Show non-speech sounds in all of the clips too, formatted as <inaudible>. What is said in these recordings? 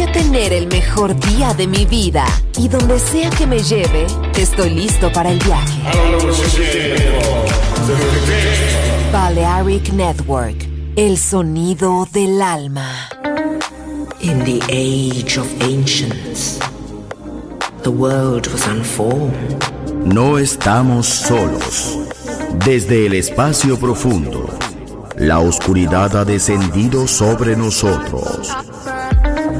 Voy a tener el mejor día de mi vida y donde sea que me lleve, estoy listo para el viaje. Balearic Network, el sonido del alma. In the age of ancients, the world was unformed. No estamos solos. Desde el espacio profundo, la oscuridad ha descendido sobre nosotros.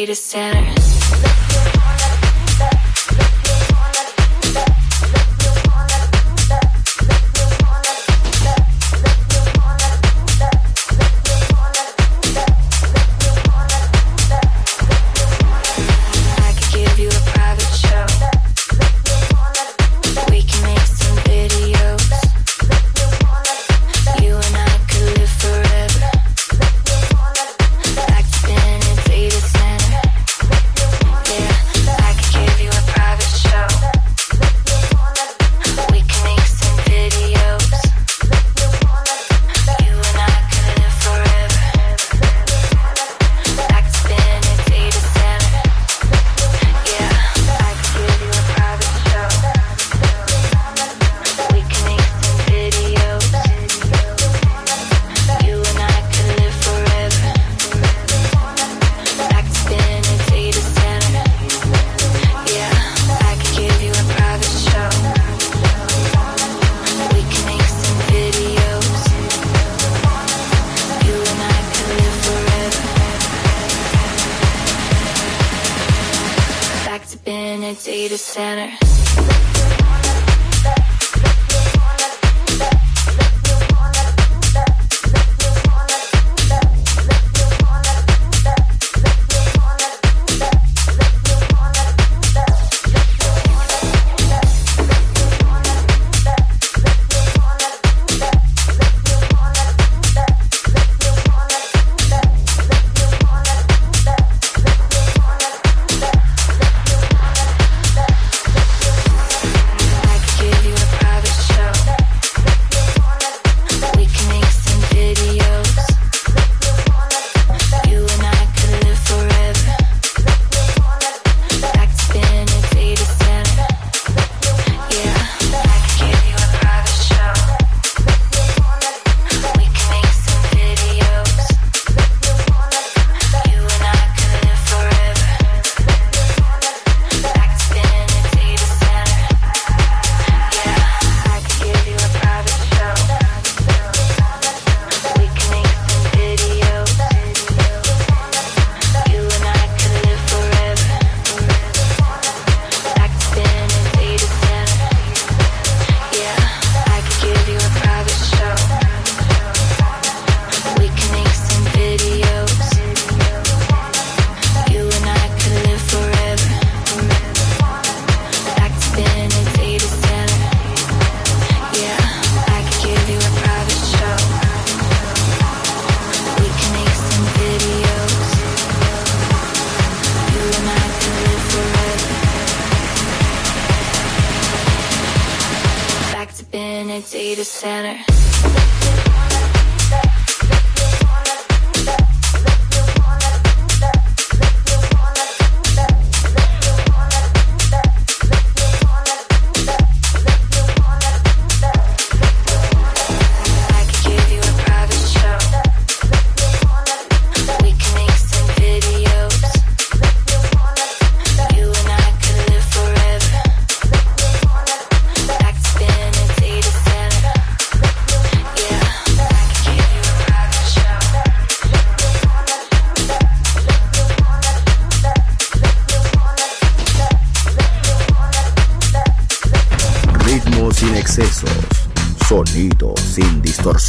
Being a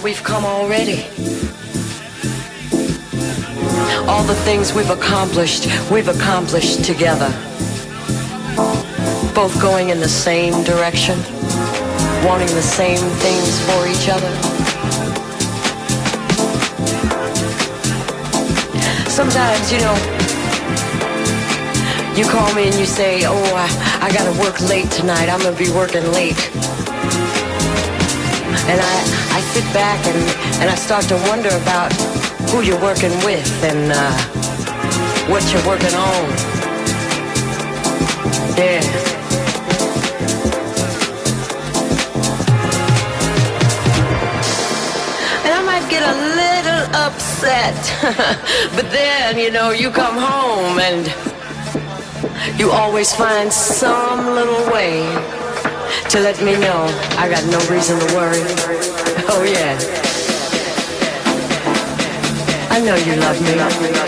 We've come already. All the things we've accomplished, we've accomplished together. Both going in the same direction, wanting the same things for each other. Sometimes, you know, you call me and you say, oh, I, I gotta work late tonight. I'm gonna be working late. And I, I sit back and, and I start to wonder about who you're working with and, uh, what you're working on. Yeah. And I might get a little upset, <laughs> but then, you know, you come home and you always find some little way to let me know I got no reason to worry. Oh, yeah. I know you love me.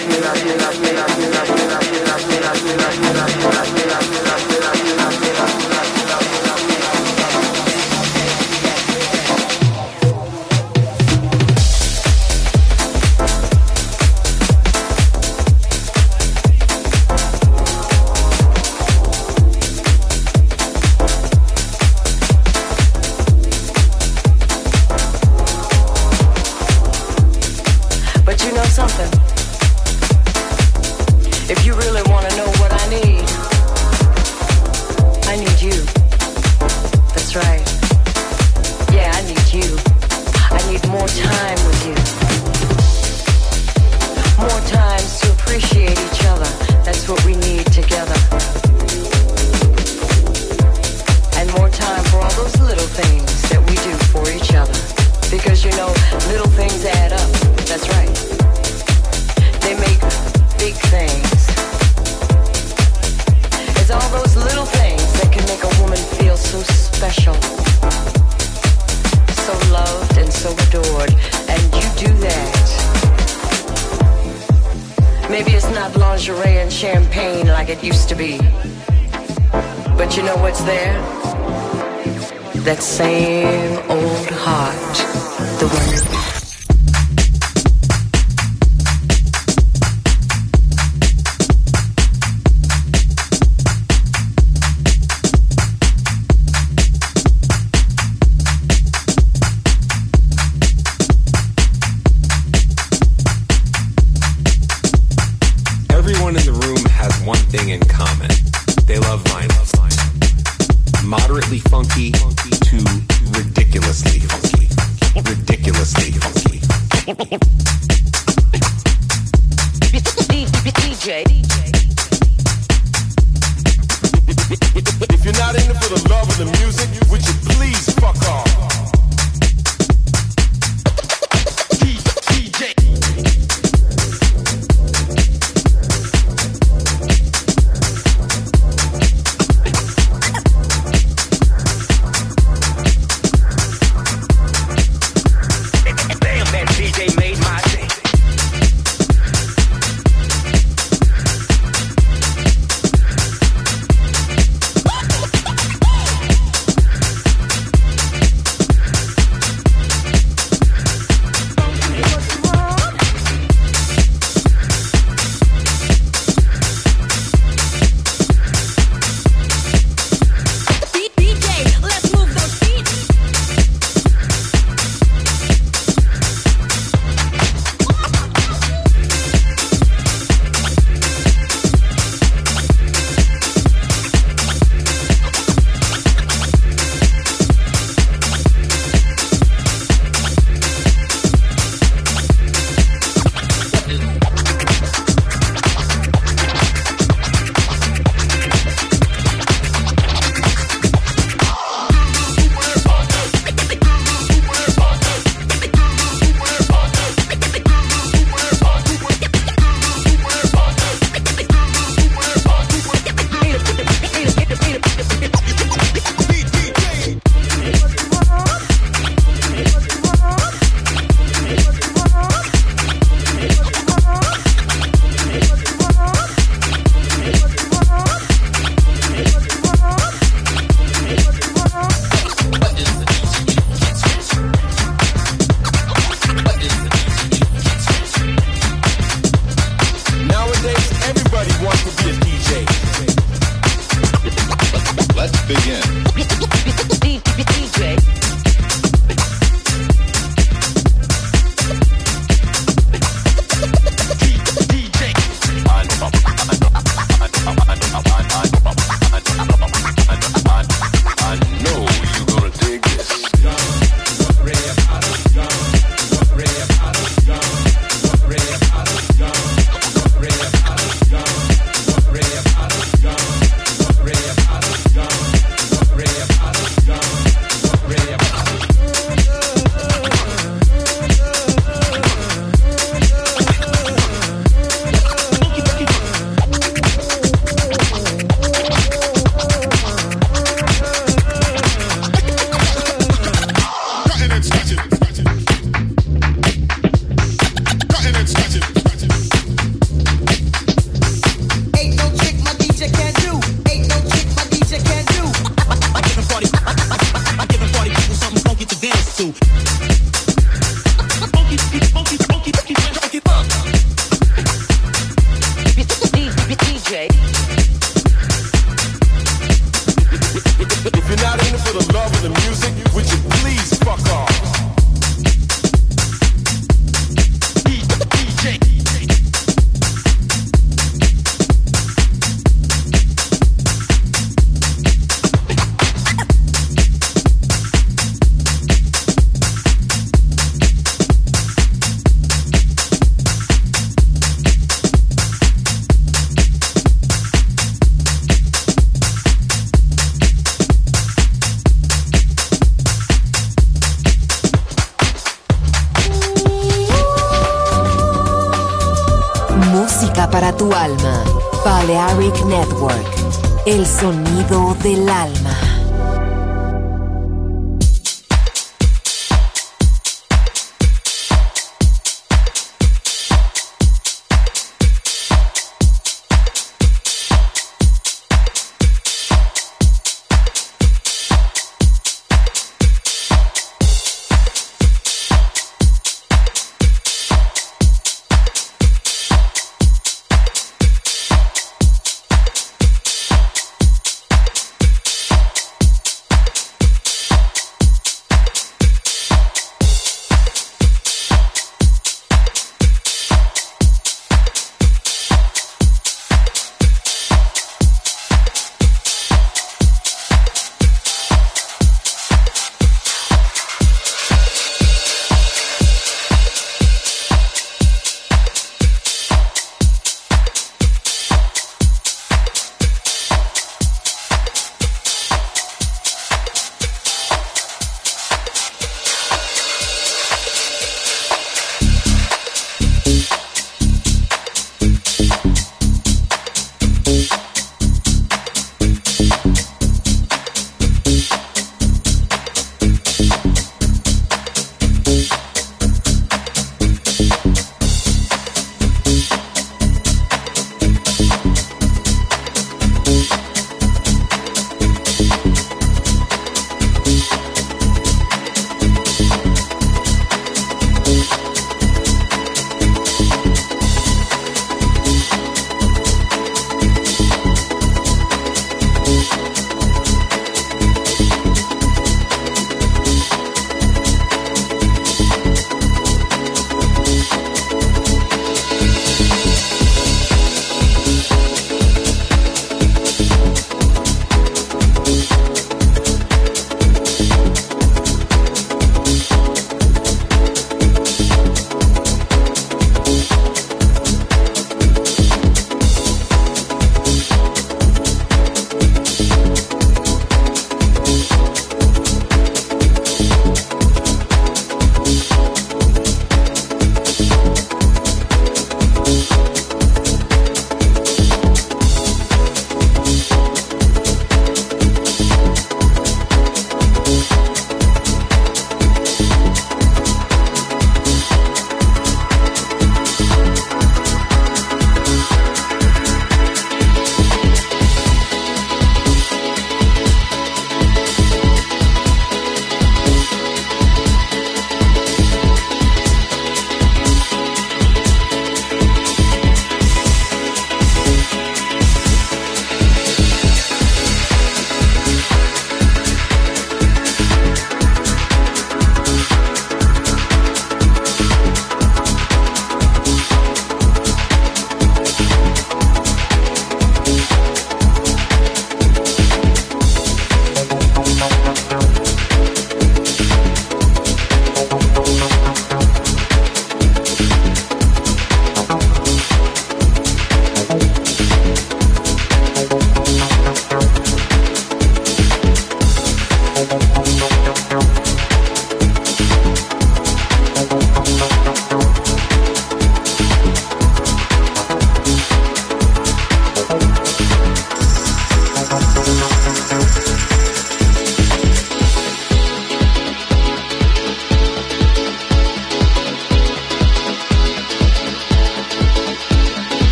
El sonido del alma.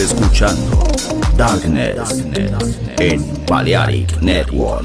Escuchando. Darkness, en Balearic Network.